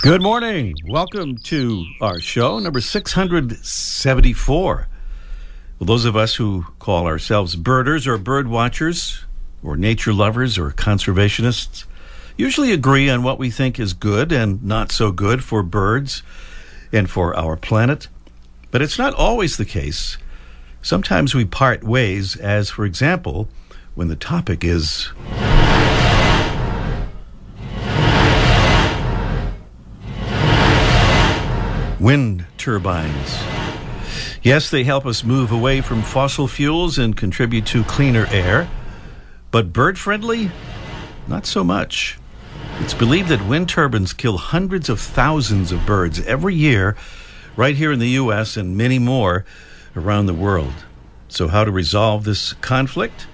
Good morning. Welcome to our show, number 674. Well, those of us who call ourselves birders or bird watchers or nature lovers or conservationists usually agree on what we think is good and not so good for birds and for our planet. But it's not always the case. Sometimes we part ways, as, for example, when the topic is wind turbines. Yes, they help us move away from fossil fuels and contribute to cleaner air, but bird friendly? Not so much. It's believed that wind turbines kill hundreds of thousands of birds every year, right here in the U.S., and many more around the world. So, how to resolve this conflict?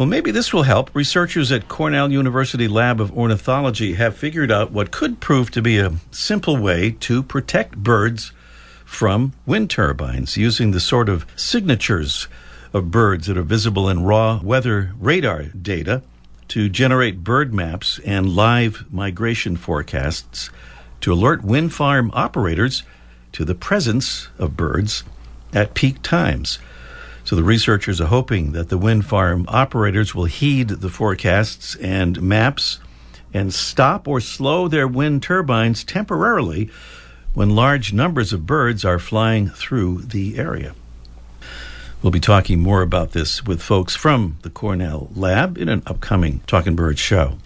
Well, maybe this will help. Researchers at Cornell University Lab of Ornithology have figured out what could prove to be a simple way to protect birds from wind turbines using the sort of signatures of birds that are visible in raw weather radar data to generate bird maps and live migration forecasts to alert wind farm operators to the presence of birds at peak times. So the researchers are hoping that the wind farm operators will heed the forecasts and maps and stop or slow their wind turbines temporarily when large numbers of birds are flying through the area. We'll be talking more about this with folks from the Cornell Lab in an upcoming Talking Birds show.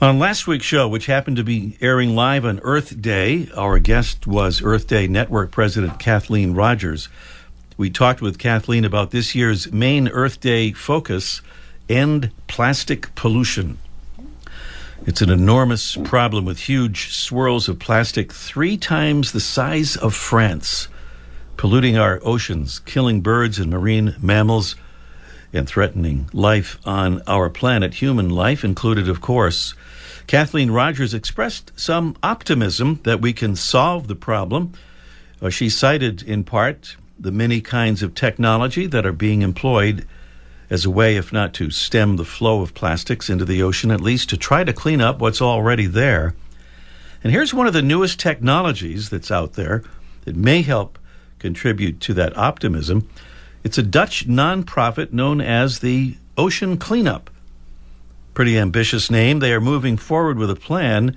On last week's show, which happened to be airing live on Earth Day, our guest was Earth Day Network President Kathleen Rogers. We talked with Kathleen about this year's main Earth Day focus end plastic pollution. It's an enormous problem with huge swirls of plastic three times the size of France, polluting our oceans, killing birds and marine mammals, and threatening life on our planet, human life included, of course. Kathleen Rogers expressed some optimism that we can solve the problem. Uh, she cited, in part, the many kinds of technology that are being employed as a way, if not to stem the flow of plastics into the ocean, at least to try to clean up what's already there. And here's one of the newest technologies that's out there that may help contribute to that optimism. It's a Dutch nonprofit known as the Ocean Cleanup. Pretty ambitious name. They are moving forward with a plan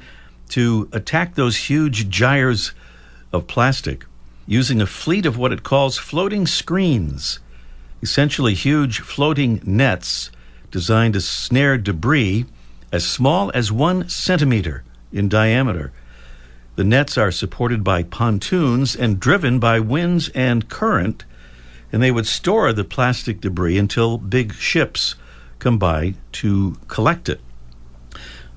to attack those huge gyres of plastic using a fleet of what it calls floating screens, essentially huge floating nets designed to snare debris as small as one centimeter in diameter. The nets are supported by pontoons and driven by winds and current, and they would store the plastic debris until big ships come by to collect it.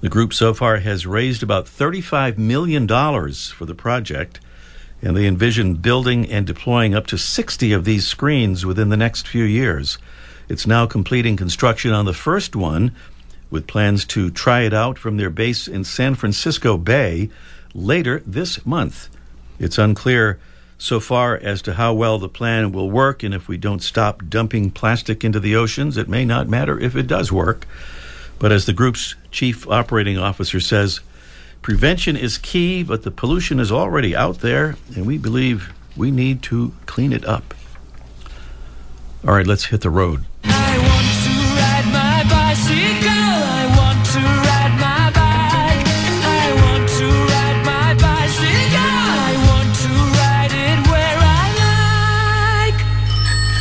The group so far has raised about $35 million for the project and they envision building and deploying up to 60 of these screens within the next few years. It's now completing construction on the first one, with plans to try it out from their base in San Francisco Bay later this month. It's unclear so far as to how well the plan will work, and if we don't stop dumping plastic into the oceans, it may not matter if it does work. But as the group's chief operating officer says, Prevention is key, but the pollution is already out there, and we believe we need to clean it up. All right, let's hit the road.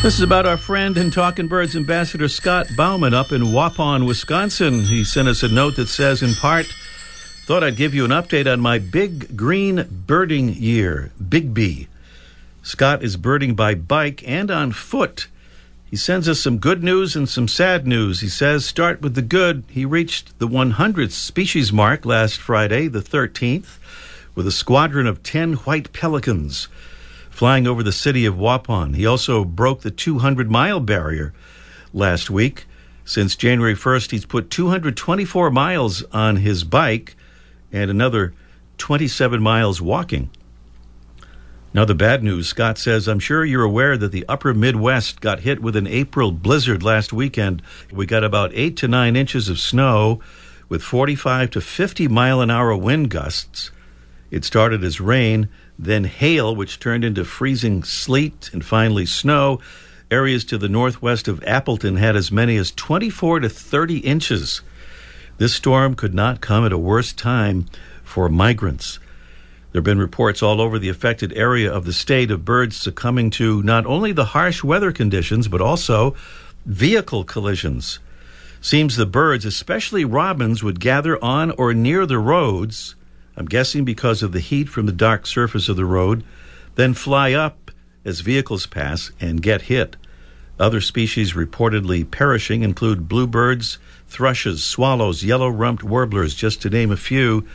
This is about our friend and Talking Birds ambassador Scott Bauman up in Waupun, Wisconsin. He sent us a note that says, in part, Thought I'd give you an update on my big green birding year, Big B. Scott is birding by bike and on foot. He sends us some good news and some sad news. He says, start with the good. He reached the 100th species mark last Friday, the 13th. with a squadron of 10 white pelicans flying over the city of Waupun. He also broke the 200 mile barrier last week. Since January 1st, he's put 224 miles on his bike and another 27 miles walking. Now, the bad news Scott says, I'm sure you're aware that the upper Midwest got hit with an April blizzard last weekend. We got about eight to nine inches of snow with 45 to 50 mile an hour wind gusts. It started as rain, then hail, which turned into freezing sleet and finally snow. Areas to the northwest of Appleton had as many as 24 to 30 inches. This storm could not come at a worse time for migrants. There have been reports all over the affected area of the state of birds succumbing to not only the harsh weather conditions, but also vehicle collisions. Seems the birds, especially robins, would gather on or near the roads, I'm guessing because of the heat from the dark surface of the road, then fly up as vehicles pass and get hit. Other species reportedly perishing include bluebirds, thrushes, swallows, yellow rumped warblers, just to name a few.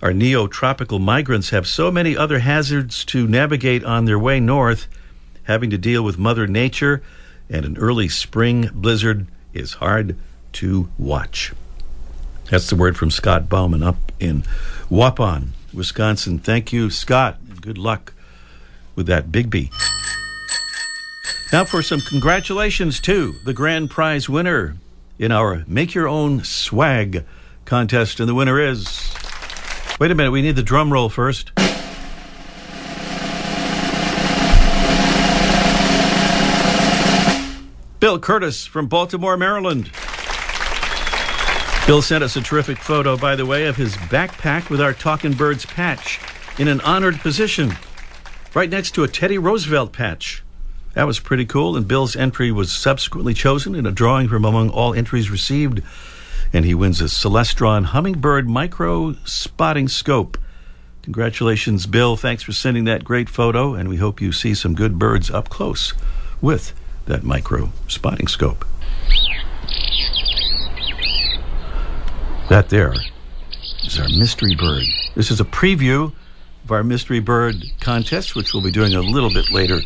Our neotropical migrants have so many other hazards to navigate on their way north, having to deal with Mother Nature, and an early spring blizzard is hard to watch. That's the word from Scott Bauman up in Waupun, Wisconsin. Thank you, Scott. Good luck with that Big Bigby. Now for some congratulations to the grand prize winner in our Make Your Own Swag contest. And the winner is Wait a minute, we need the drum roll first. Bill Curtis from Baltimore, Maryland. Bill sent us a terrific photo, by the way, of his backpack with our Talking Birds patch in an honored position right next to a Teddy Roosevelt patch. That was pretty cool, and Bill's entry was subsequently chosen in a drawing from among all entries received and he wins a Celestron Hummingbird Micro Spotting Scope. Congratulations, Bill. Thanks for sending that great photo, and we hope you see some good birds up close with that micro spotting scope. That there is our mystery bird. This is a preview of our mystery bird contest, which we'll be doing a little bit later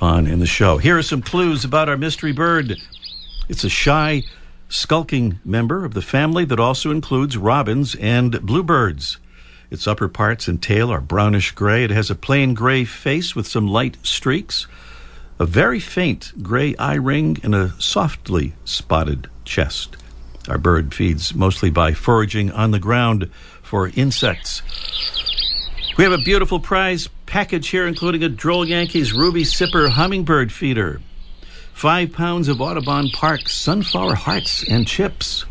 on in the show. Here are some clues about our mystery bird. It's a shy skulking member of the family that also includes robins and bluebirds. Its upper parts and tail are brownish gray. It has a plain gray face with some light streaks, a very faint gray eye ring, and a softly spotted chest. Our bird feeds mostly by foraging on the ground for insects. We have a beautiful prize package here, including a Droll Yankees Ruby Sipper hummingbird feeder, five pounds of Audubon Park sunflower hearts and chips,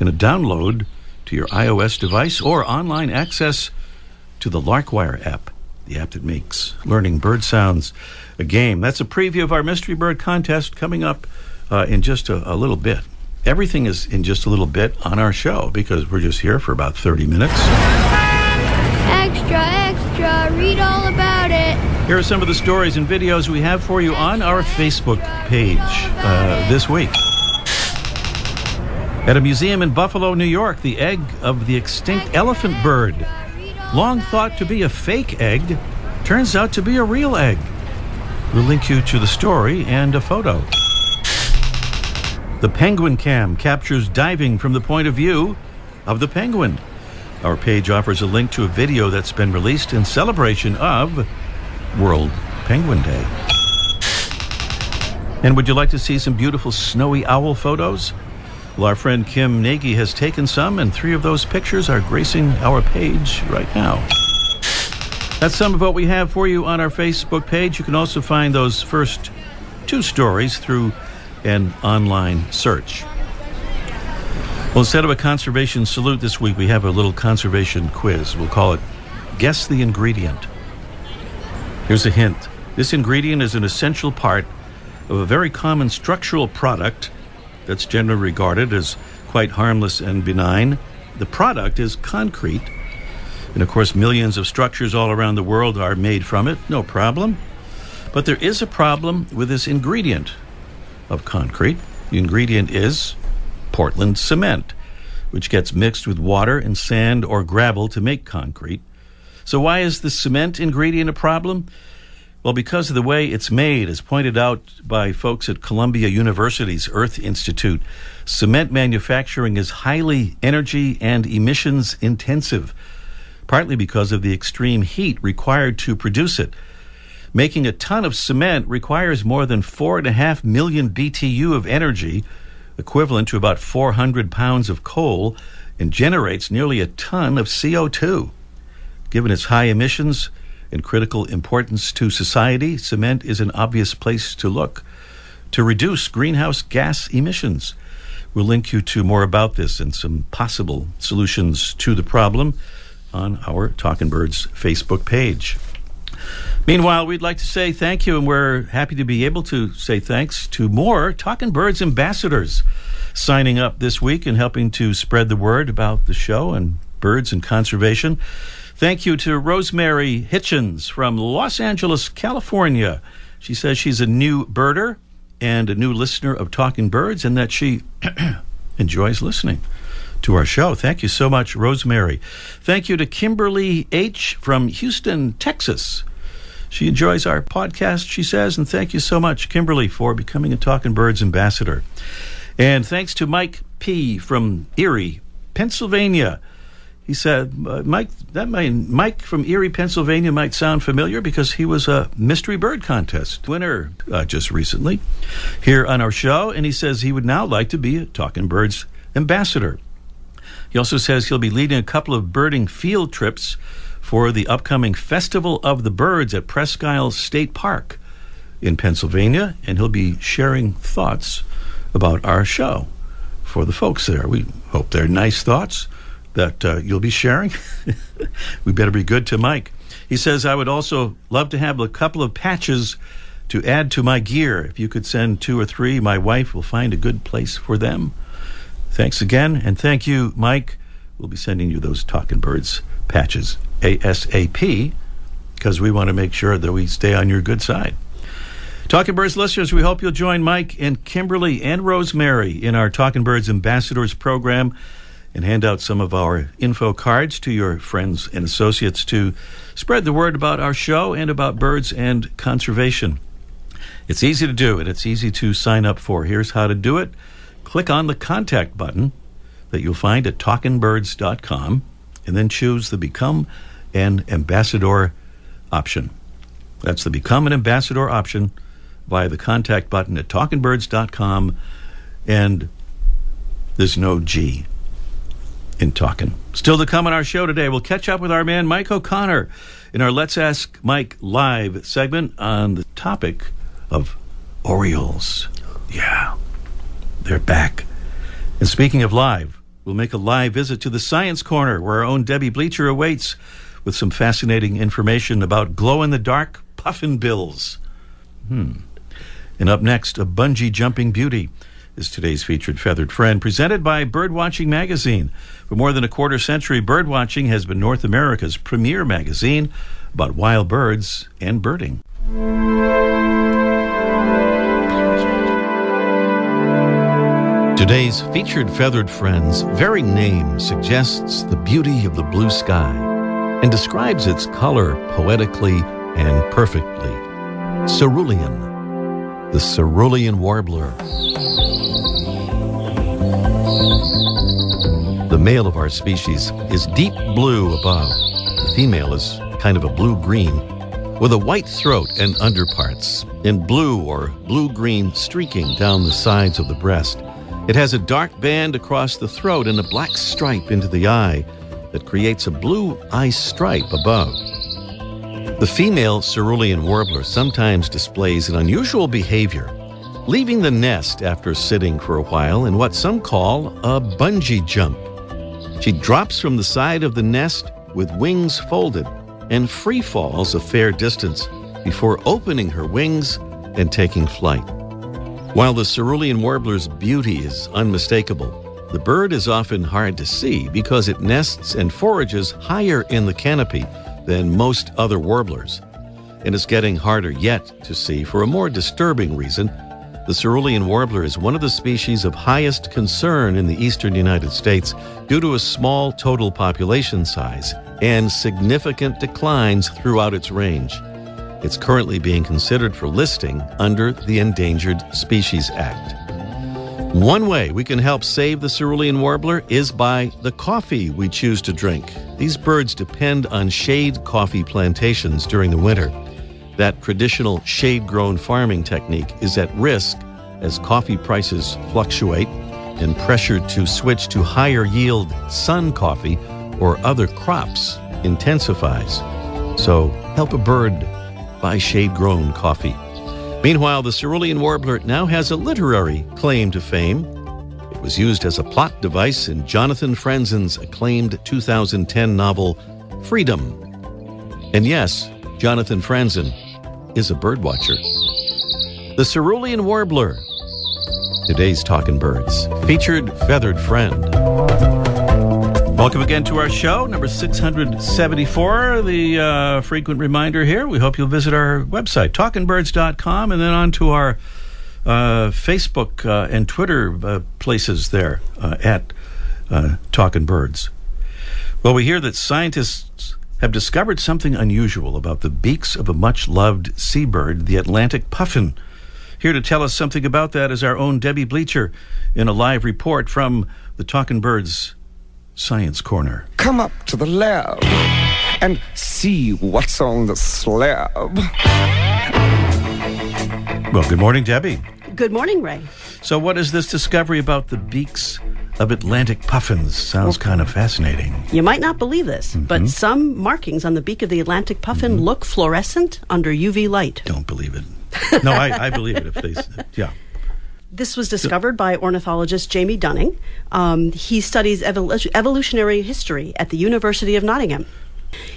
and a download to your iOS device or online access to the Larkwire app, the app that makes learning bird sounds a game. That's a preview of our Mystery Bird contest coming up uh, in just a, a little bit. Everything is in just a little bit on our show because we're just here for about 30 minutes. Extra, extra, read all about it. Here are some of the stories and videos we have for you on our Facebook page uh, this week. At a museum in Buffalo, New York, the egg of the extinct elephant bird, long thought to be a fake egg, turns out to be a real egg. We'll link you to the story and a photo. The Penguin Cam captures diving from the point of view of the penguin. Our page offers a link to a video that's been released in celebration of World Penguin Day. And would you like to see some beautiful snowy owl photos? Well, our friend Kim Nagy has taken some, and three of those pictures are gracing our page right now. That's some of what we have for you on our Facebook page. You can also find those first two stories through an online search. Well, instead of a conservation salute this week, we have a little conservation quiz. We'll call it Guess the Ingredient. Here's a hint this ingredient is an essential part of a very common structural product that's generally regarded as quite harmless and benign. The product is concrete. And of course, millions of structures all around the world are made from it, no problem. But there is a problem with this ingredient of concrete. The ingredient is Portland cement, which gets mixed with water and sand or gravel to make concrete. So, why is the cement ingredient a problem? Well, because of the way it's made, as pointed out by folks at Columbia University's Earth Institute, cement manufacturing is highly energy and emissions intensive, partly because of the extreme heat required to produce it. Making a ton of cement requires more than 4.5 million BTU of energy, equivalent to about 400 pounds of coal, and generates nearly a ton of CO2. Given its high emissions, and critical importance to society, cement is an obvious place to look to reduce greenhouse gas emissions. We'll link you to more about this and some possible solutions to the problem on our Talking Birds Facebook page. Meanwhile, we'd like to say thank you, and we're happy to be able to say thanks to more Talking Birds ambassadors signing up this week and helping to spread the word about the show and birds and conservation. Thank you to Rosemary Hitchens from Los Angeles, California. She says she's a new birder and a new listener of Talking Birds and that she enjoys listening to our show. Thank you so much, Rosemary. Thank you to Kimberly H. from Houston, Texas. She enjoys our podcast, she says, and thank you so much, Kimberly, for becoming a Talking Birds ambassador. And thanks to Mike P. from Erie, Pennsylvania. He said, uh, "Mike, that might, Mike from Erie, Pennsylvania, might sound familiar because he was a mystery bird contest winner uh, just recently here on our show, and he says he would now like to be a Talking Birds ambassador. He also says he'll be leading a couple of birding field trips for the upcoming Festival of the Birds at Presque Isle State Park in Pennsylvania, and he'll be sharing thoughts about our show for the folks there. We hope they're nice thoughts." that uh, you'll be sharing. we better be good to Mike. He says, I would also love to have a couple of patches to add to my gear. If you could send two or three, my wife will find a good place for them. Thanks again, and thank you, Mike. We'll be sending you those Talking Birds patches ASAP because we want to make sure that we stay on your good side. Talking Birds listeners, we hope you'll join Mike and Kimberly and Rosemary in our Talking Birds Ambassadors program and hand out some of our info cards to your friends and associates to spread the word about our show and about birds and conservation. It's easy to do and it's easy to sign up for. Here's how to do it. Click on the contact button that you'll find at talkinbirds.com and then choose the Become an Ambassador option. That's the Become an Ambassador option via the contact button at talkinbirds.com and there's no G in talking. Still to come on our show today, we'll catch up with our man Mike O'Connor in our Let's Ask Mike Live segment on the topic of Orioles. Yeah, they're back. And speaking of live, we'll make a live visit to the Science Corner where our own Debbie Bleacher awaits with some fascinating information about glow in the dark puffin bills. Hmm. And up next, a bungee jumping beauty is today's featured feathered friend, presented by Birdwatching Magazine. For more than a quarter century, Birdwatching has been North America's premier magazine about wild birds and birding. Today's featured feathered friend's very name suggests the beauty of the blue sky and describes its color poetically and perfectly. Cerulean, the cerulean warbler. The male of our species is deep blue above. The female is kind of a blue green with a white throat and underparts, and blue or blue green streaking down the sides of the breast. It has a dark band across the throat and a black stripe into the eye that creates a blue eye stripe above. The female cerulean warbler sometimes displays an unusual behavior leaving the nest after sitting for a while in what some call a bungee jump. She drops from the side of the nest with wings folded and free falls a fair distance before opening her wings and taking flight. While the cerulean warbler's beauty is unmistakable, the bird is often hard to see because it nests and forages higher in the canopy than most other warblers. And it's getting harder yet to see for a more disturbing reason The cerulean warbler is one of the species of highest concern in the eastern United States due to a small total population size and significant declines throughout its range. It's currently being considered for listing under the Endangered Species Act. One way we can help save the cerulean warbler is by the coffee we choose to drink. These birds depend on shade coffee plantations during the winter that traditional shade grown farming technique is at risk as coffee prices fluctuate and pressure to switch to higher yield sun coffee or other crops intensifies. So help a bird buy shade grown coffee. Meanwhile, the cerulean warbler now has a literary claim to fame. It was used as a plot device in Jonathan Franzen's acclaimed 2010 novel Freedom. And yes, Jonathan Franzen is a birdwatcher. The cerulean warbler. Today's Talking Birds. Featured feathered friend. Welcome again to our show, number 674. The uh, frequent reminder here. We hope you'll visit our website, talkinbirds.com, and then on to our uh, Facebook uh, and Twitter uh, places there uh, at uh, Talking Birds. Well, we hear that scientists have discovered something unusual about the beaks of a much loved seabird, the Atlantic puffin. Here to tell us something about that is our own Debbie Bleacher in a live report from the Talking Birds Science Corner. Come up to the lab and see what's on the slab. Well, good morning, Debbie. Good morning, Ray. So, what is this discovery about the beaks of Atlantic puffins? Sounds kind of fascinating. You might not believe this, Mm-hmm. but some markings on the beak of the Atlantic puffin look fluorescent under UV light. Don't believe it. No, I, I believe it if they, s- yeah. This was discovered by ornithologist Jamie Dunning. Um, he studies evolu- evolutionary history at the University of Nottingham.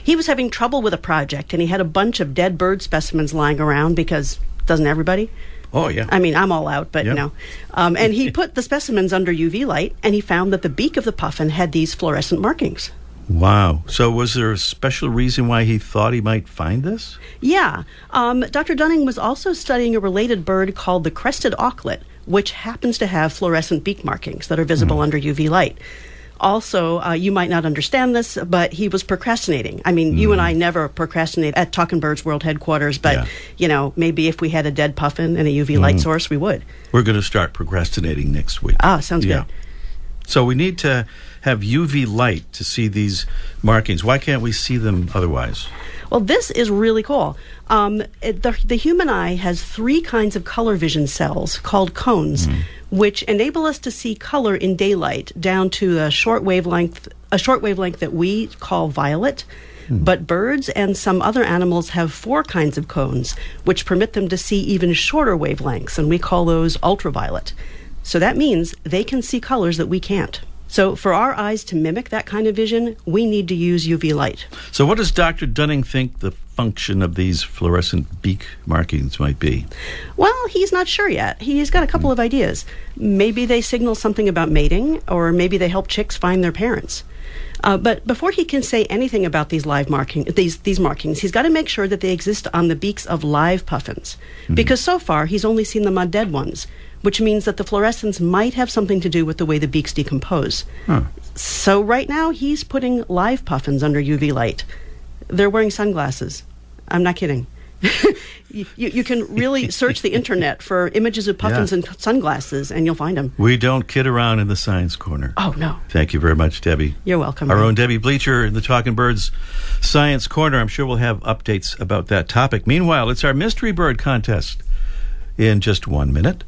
He was having trouble with a project, and he had a bunch of dead bird specimens lying around because doesn't everybody? Oh, yeah. I mean, I'm all out, but Yep. you know. Um, and he put the specimens under UV light, and he found that the beak of the puffin had these fluorescent markings. Wow. So, was there a special reason why he thought he might find this? Yeah. Um, Dr. Dunning was also studying a related bird called the crested auklet, which happens to have fluorescent beak markings that are visible under UV light. Also, uh, you might not understand this, but he was procrastinating. I mean, you and I never procrastinate at Talking Birds World Headquarters, but, Yeah. you know, maybe if we had a dead puffin and a UV light source, we would. We're going to start procrastinating next week. Ah, sounds Yeah. good. So, we need to have UV light to see these markings. Why can't we see them otherwise? Well, this is really cool. Um, it, the, the human eye has three kinds of color vision cells called cones, which enable us to see color in daylight down to a short wavelength, a short wavelength that we call violet. But birds and some other animals have four kinds of cones, which permit them to see even shorter wavelengths, and we call those ultraviolet. So that means they can see colors that we can't. So for our eyes to mimic that kind of vision, we need to use UV light. So, what does Dr. Dunning think the function of these fluorescent beak markings might be? Well, he's not sure yet. He's got a couple hmm. of ideas. Maybe they signal something about mating, or maybe they help chicks find their parents. Uh, but before he can say anything about these live marking these these markings, he's got to make sure that they exist on the beaks of live puffins, because so far he's only seen them on dead ones, which means that the fluorescence might have something to do with the way the beaks decompose. So right now he's putting live puffins under UV light. They're wearing sunglasses. I'm not kidding. You, you can really search the internet for images of puffins Yeah. in sunglasses, and you'll find them. We don't kid around in the science corner. Oh no, Thank you very much, Debbie. you're welcome. Our own Debbie Bleacher in the Talking Birds Science Corner. I'm sure we'll have updates about that topic. Meanwhile, it's our Mystery Bird contest in just one minute.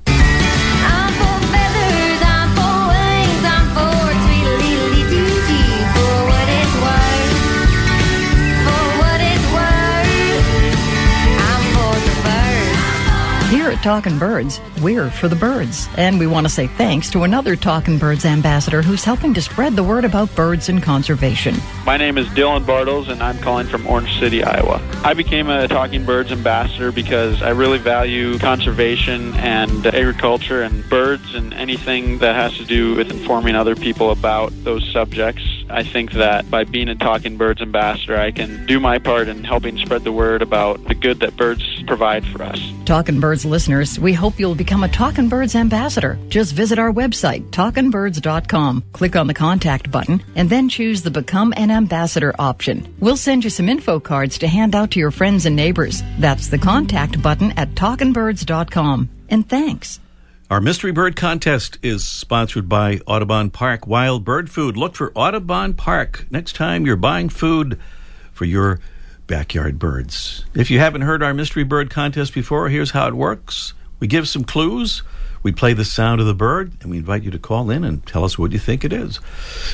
At Talkin' Birds, we're for the birds. And we want to say thanks to another Talkin' Birds ambassador who's helping to spread the word about birds and conservation. My name is Dylan Bartles, and I'm calling from Orange City, Iowa. I became a Talking Birds ambassador because I really value conservation and agriculture and birds and anything that has to do with informing other people about those subjects. I think that by being a Talking Birds ambassador, I can do my part in helping spread the word about the good that birds provide for us. Talking Birds listeners, we hope you'll become a Talking Birds ambassador. Just visit our website, talkinbirds.com, click on the contact button, and then choose the Become an Ambassador option. We'll send you some info cards to hand out to your friends and neighbors. That's the contact button at talkinbirds.com. And thanks. Our Mystery Bird Contest is sponsored by Audubon Park Wild Bird Food. Look for Audubon Park next time you're buying food for your backyard birds. If you haven't heard our Mystery Bird Contest before, here's how it works. We give some clues, we play the sound of the bird, and we invite you to call in and tell us what you think it is.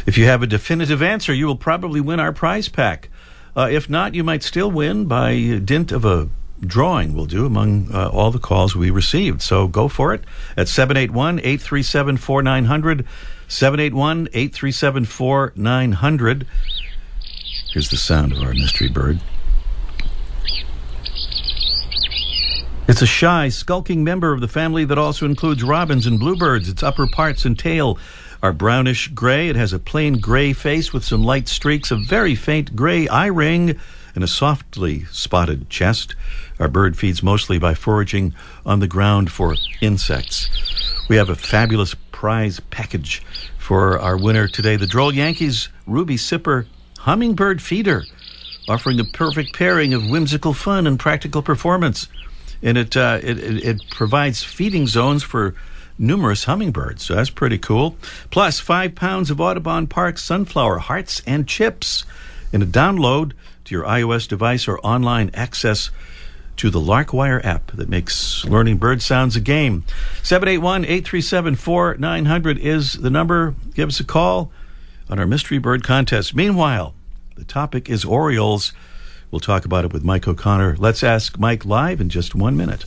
If you have a definitive answer, you will probably win our prize pack. Uh, if not, you might still win by dint of a drawing we'll do among uh, all the calls we received. So go for it at 781 837 4900. 781 837 4900. Here's the sound of our mystery bird. It's a shy, skulking member of the family that also includes robins and bluebirds. Its upper parts and tail are brownish gray. It has a plain gray face with some light streaks, a very faint gray eye ring, and a softly spotted chest. Our bird feeds mostly by foraging on the ground for insects. We have a fabulous prize package for our winner today the Droll Yankees Ruby Sipper Hummingbird Feeder, offering a perfect pairing of whimsical fun and practical performance. And it, uh, it, it, it provides feeding zones for numerous hummingbirds. So that's pretty cool. Plus, five pounds of Audubon Park sunflower hearts and chips in a download to your iOS device or online access to the Larkwire app that makes learning bird sounds a game. 781 837 4900 is the number. Give us a call on our Mystery Bird Contest. Meanwhile, the topic is Orioles. We'll talk about it with Mike O'Connor. Let's ask Mike live in just one minute.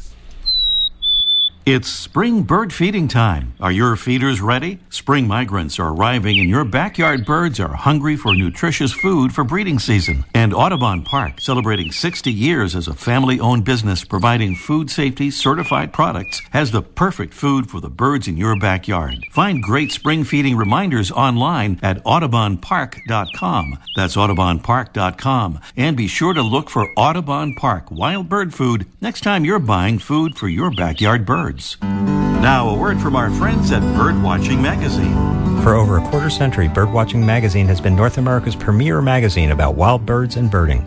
It's spring bird feeding time. Are your feeders ready? Spring migrants are arriving and your backyard birds are hungry for nutritious food for breeding season. And Audubon Park, celebrating 60 years as a family-owned business providing food safety certified products, has the perfect food for the birds in your backyard. Find great spring feeding reminders online at audubonpark.com. That's audubonpark.com. And be sure to look for Audubon Park wild bird food next time you're buying food for your backyard birds. Now, a word from our friends at Birdwatching Magazine. For over a quarter century, Birdwatching Magazine has been North America's premier magazine about wild birds and birding.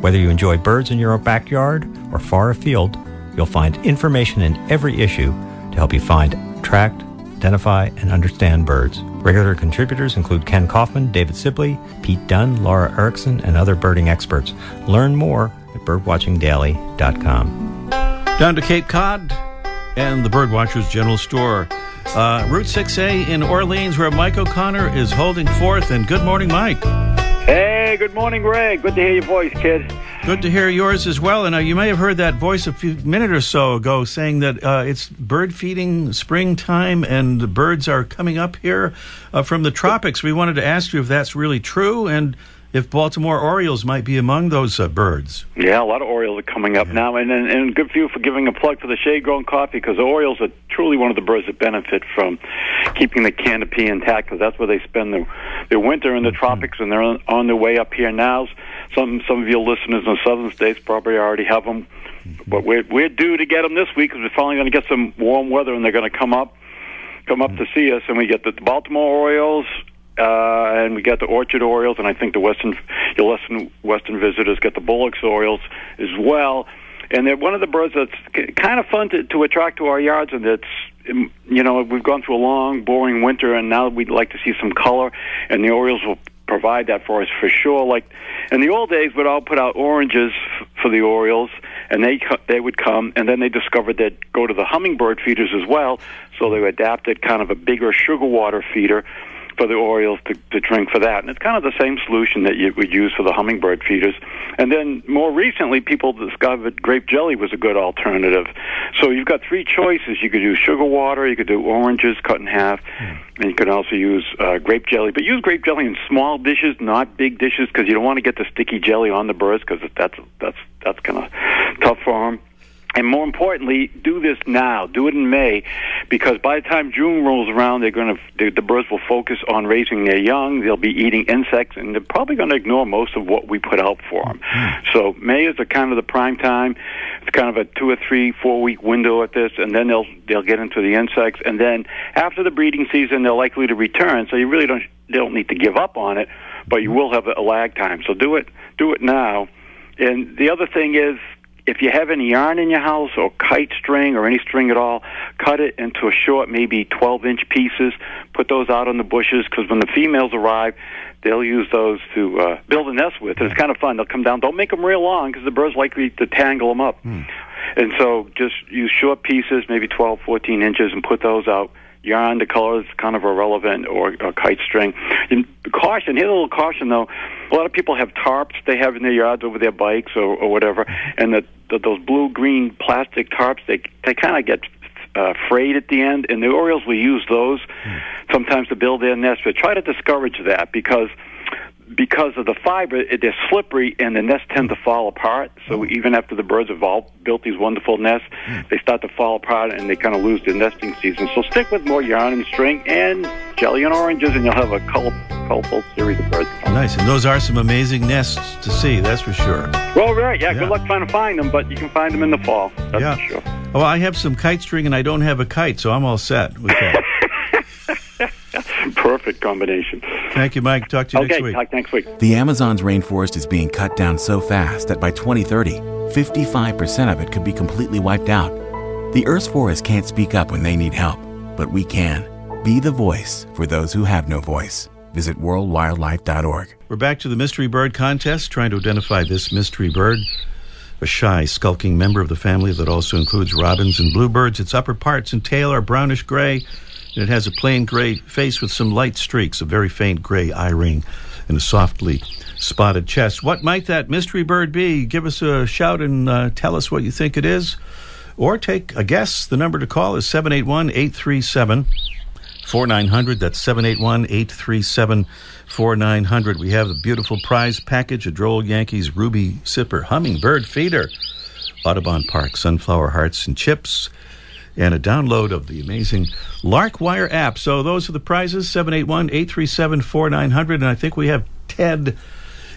Whether you enjoy birds in your own backyard or far afield, you'll find information in every issue to help you find, track, identify, and understand birds. Regular contributors include Kenn Kaufman, David Sibley, Pete Dunne, Laura Erickson, and other birding experts. Learn more at birdwatchingdaily.com. Down to Cape Cod and the Birdwatchers General Store. Uh, Route 6A in Orleans, where Mike O'Connor is holding forth. And good morning, Mike. Hey, good morning, Greg. Good to hear your voice, kid. Good to hear yours as well. And uh, you may have heard that voice a few minute or so ago saying that uh, it's bird feeding springtime and the birds are coming up here uh, from the tropics. We wanted to ask you if that's really true and if Baltimore Orioles might be among those uh, birds. Yeah, a lot of Orioles are coming up now, and, and and good for you for giving a plug for the shade grown coffee because the Orioles are truly one of the birds that benefit from keeping the canopy intact because that's where they spend their their winter in the mm-hmm. tropics, and they're on, on their way up here now. Some some of your listeners in the southern states probably already have them, mm-hmm. but we're we're due to get them this week because we're finally going to get some warm weather, and they're going to come up come up mm-hmm. to see us, and we get the Baltimore Orioles. Uh, and we get the Orchard Orioles, and I think the Western, your Western Western visitors get the Bullock's Orioles as well. And they're one of the birds that's kind of fun to, to attract to our yards, and it's um, you know we've gone through a long, boring winter, and now we'd like to see some color, and the Orioles will provide that for us for sure. Like in the old days, we'd all put out oranges f- for the Orioles, and they they would come, and then they discovered they'd go to the hummingbird feeders as well, so they adapted kind of a bigger sugar water feeder for the Orioles to, to drink for that. And it's kind of the same solution that you would use for the hummingbird feeders. And then more recently, people discovered grape jelly was a good alternative. So you've got three choices. You could use sugar water, you could do oranges cut in half, and you could also use uh, grape jelly. But use grape jelly in small dishes, not big dishes, because you don't want to get the sticky jelly on the birds, because that's that's that's kind of tough for them. And more importantly, do this now. Do it in May, because by the time June rolls around, they're going to the, the birds will focus on raising their young. They'll be eating insects, and they're probably going to ignore most of what we put out for them. Hmm. So May is the kind of the prime time. It's kind of a two or three, four week window at this, and then they'll they'll get into the insects, and then after the breeding season, they're likely to return. So you really don't they don't need to give up on it, but you will have a lag time. So do it do it now. And the other thing is, if you have any yarn in your house or kite string or any string at all, cut it into a short, maybe 12 inch pieces. Put those out on the bushes because when the females arrive, they'll use those to uh, build a nest with. And it's kind of fun. They'll come down. Don't make them real long because the bird's likely to tangle them up. And so just use short pieces, maybe 12, 14 inches, and put those out. Yarn, the color is kind of irrelevant, or, or kite string. And caution, here's a little caution though. A lot of people have tarps they have in their yards over their bikes or, or whatever, and the, the, those blue green plastic tarps they they kind of get uh, frayed at the end, and the Orioles will use those sometimes to build their nest. But try to discourage that because because of the fiber, it, they're slippery and the nests tend to fall apart. So oh. even after the birds have all built these wonderful nests, hmm. they start to fall apart and they kind of lose their nesting season. So stick with more yarn and string and jelly and oranges, and you'll have a color, colorful series of birds. Nice. And those are some amazing nests to see, that's for sure. Well, right, yeah, Yeah. Good luck trying to find them, but you can find them in the fall. That's yeah. for sure. Well, I have some kite string and I don't have a kite, so I'm all set with that. Perfect combination. Thank you, Mike. Talk to you Okay, next week. talk next week. The Amazon's rainforest is being cut down so fast that by 2030, 55% of it could be completely wiped out. The Earth's forests can't speak up when they need help, but we can. Be the voice for those who have no voice. Visit worldwildlife.org. We're back to the mystery bird contest, trying to identify this mystery bird. A shy, skulking member of the family that also includes robins and bluebirds. Its upper parts and tail are brownish gray, and it has a plain gray face with some light streaks, a very faint gray eye ring, and a softly spotted chest. What might that mystery bird be? Give us a shout and uh, tell us what you think it is, or take a guess. The number to call is 781 837 4900. That's 781 837 4900. We have a beautiful prize package a Droll Yankees Ruby Sipper Hummingbird Feeder, Audubon Park Sunflower Hearts and Chips, and a download of the amazing Larkwire app. So those are the prizes 781 837 4900. And I think we have Ted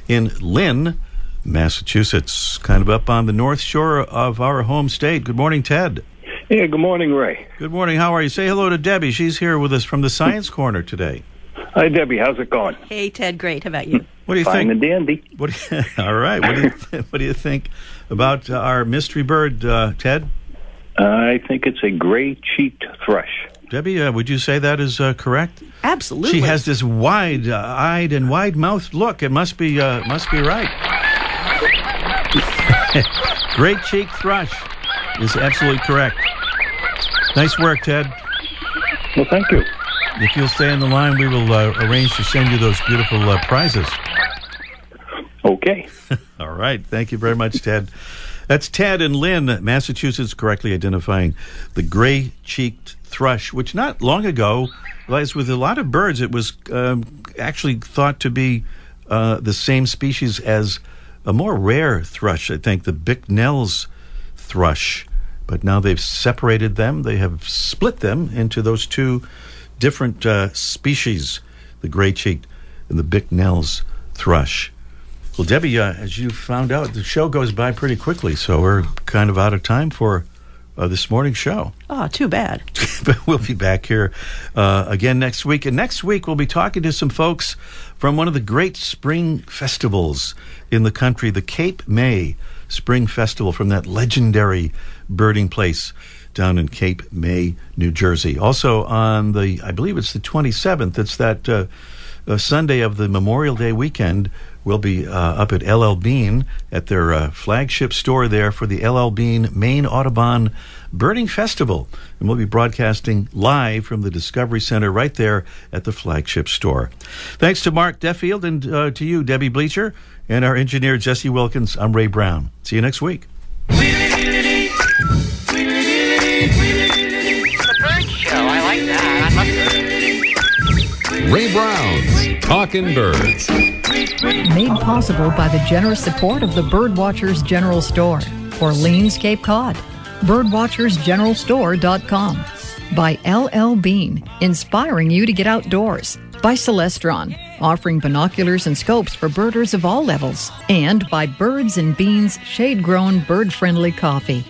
in Lynn, Massachusetts, kind of up on the north shore of our home state. Good morning, Ted. Yeah, good morning, Ray. Good morning. How are you? Say hello to Debbie. She's here with us from the Science Corner today. Hi, Debbie. How's it going? Hey, Ted, great. How about you? What do you Fine think? and dandy. What do you, all right. What do you what do you think about uh, our mystery bird, uh, Ted? I think it's a gray-cheeked thrush. Debbie, uh, would you say that is uh, correct? Absolutely. She has this wide-eyed and wide-mouthed look. It must be uh, must be right. Gray-cheeked thrush is absolutely correct. Nice work, Ted. Well, thank you. If you'll stay on the line, we will uh, arrange to send you those beautiful uh, prizes. Okay. All right. Thank you very much, Ted. That's Ted and Lynn, Massachusetts, correctly identifying the gray cheeked thrush, which not long ago, as with a lot of birds, it was um, actually thought to be uh, the same species as a more rare thrush, I think, the Bicknell's thrush. But now they've separated them, they have split them into those two different uh, species the gray cheeked and the Bicknell's thrush. Well, Debbie, uh, as you found out, the show goes by pretty quickly, so we're kind of out of time for uh, this morning's show. Oh, too bad. but we'll be back here uh, again next week. And next week, we'll be talking to some folks from one of the great spring festivals in the country, the Cape May Spring Festival from that legendary birding place down in Cape May, New Jersey. Also on the, I believe it's the 27th, it's that uh, uh, Sunday of the Memorial Day weekend. We'll be uh, up at LL Bean at their uh, flagship store there for the LL Bean Maine Audubon Birding Festival. And we'll be broadcasting live from the Discovery Center right there at the flagship store. Thanks to Mark Deffield and uh, to you, Debbie Bleacher, and our engineer, Jesse Wilkins. I'm Ray Brown. See you next week. Ray Brown's Talking Birds. Made possible by the generous support of the Birdwatchers General Store, Orleans, Cape Cod. birdwatchersgeneralstore.com. By LL Bean, inspiring you to get outdoors. By Celestron, offering binoculars and scopes for birders of all levels. And by Birds and Beans shade grown bird friendly coffee.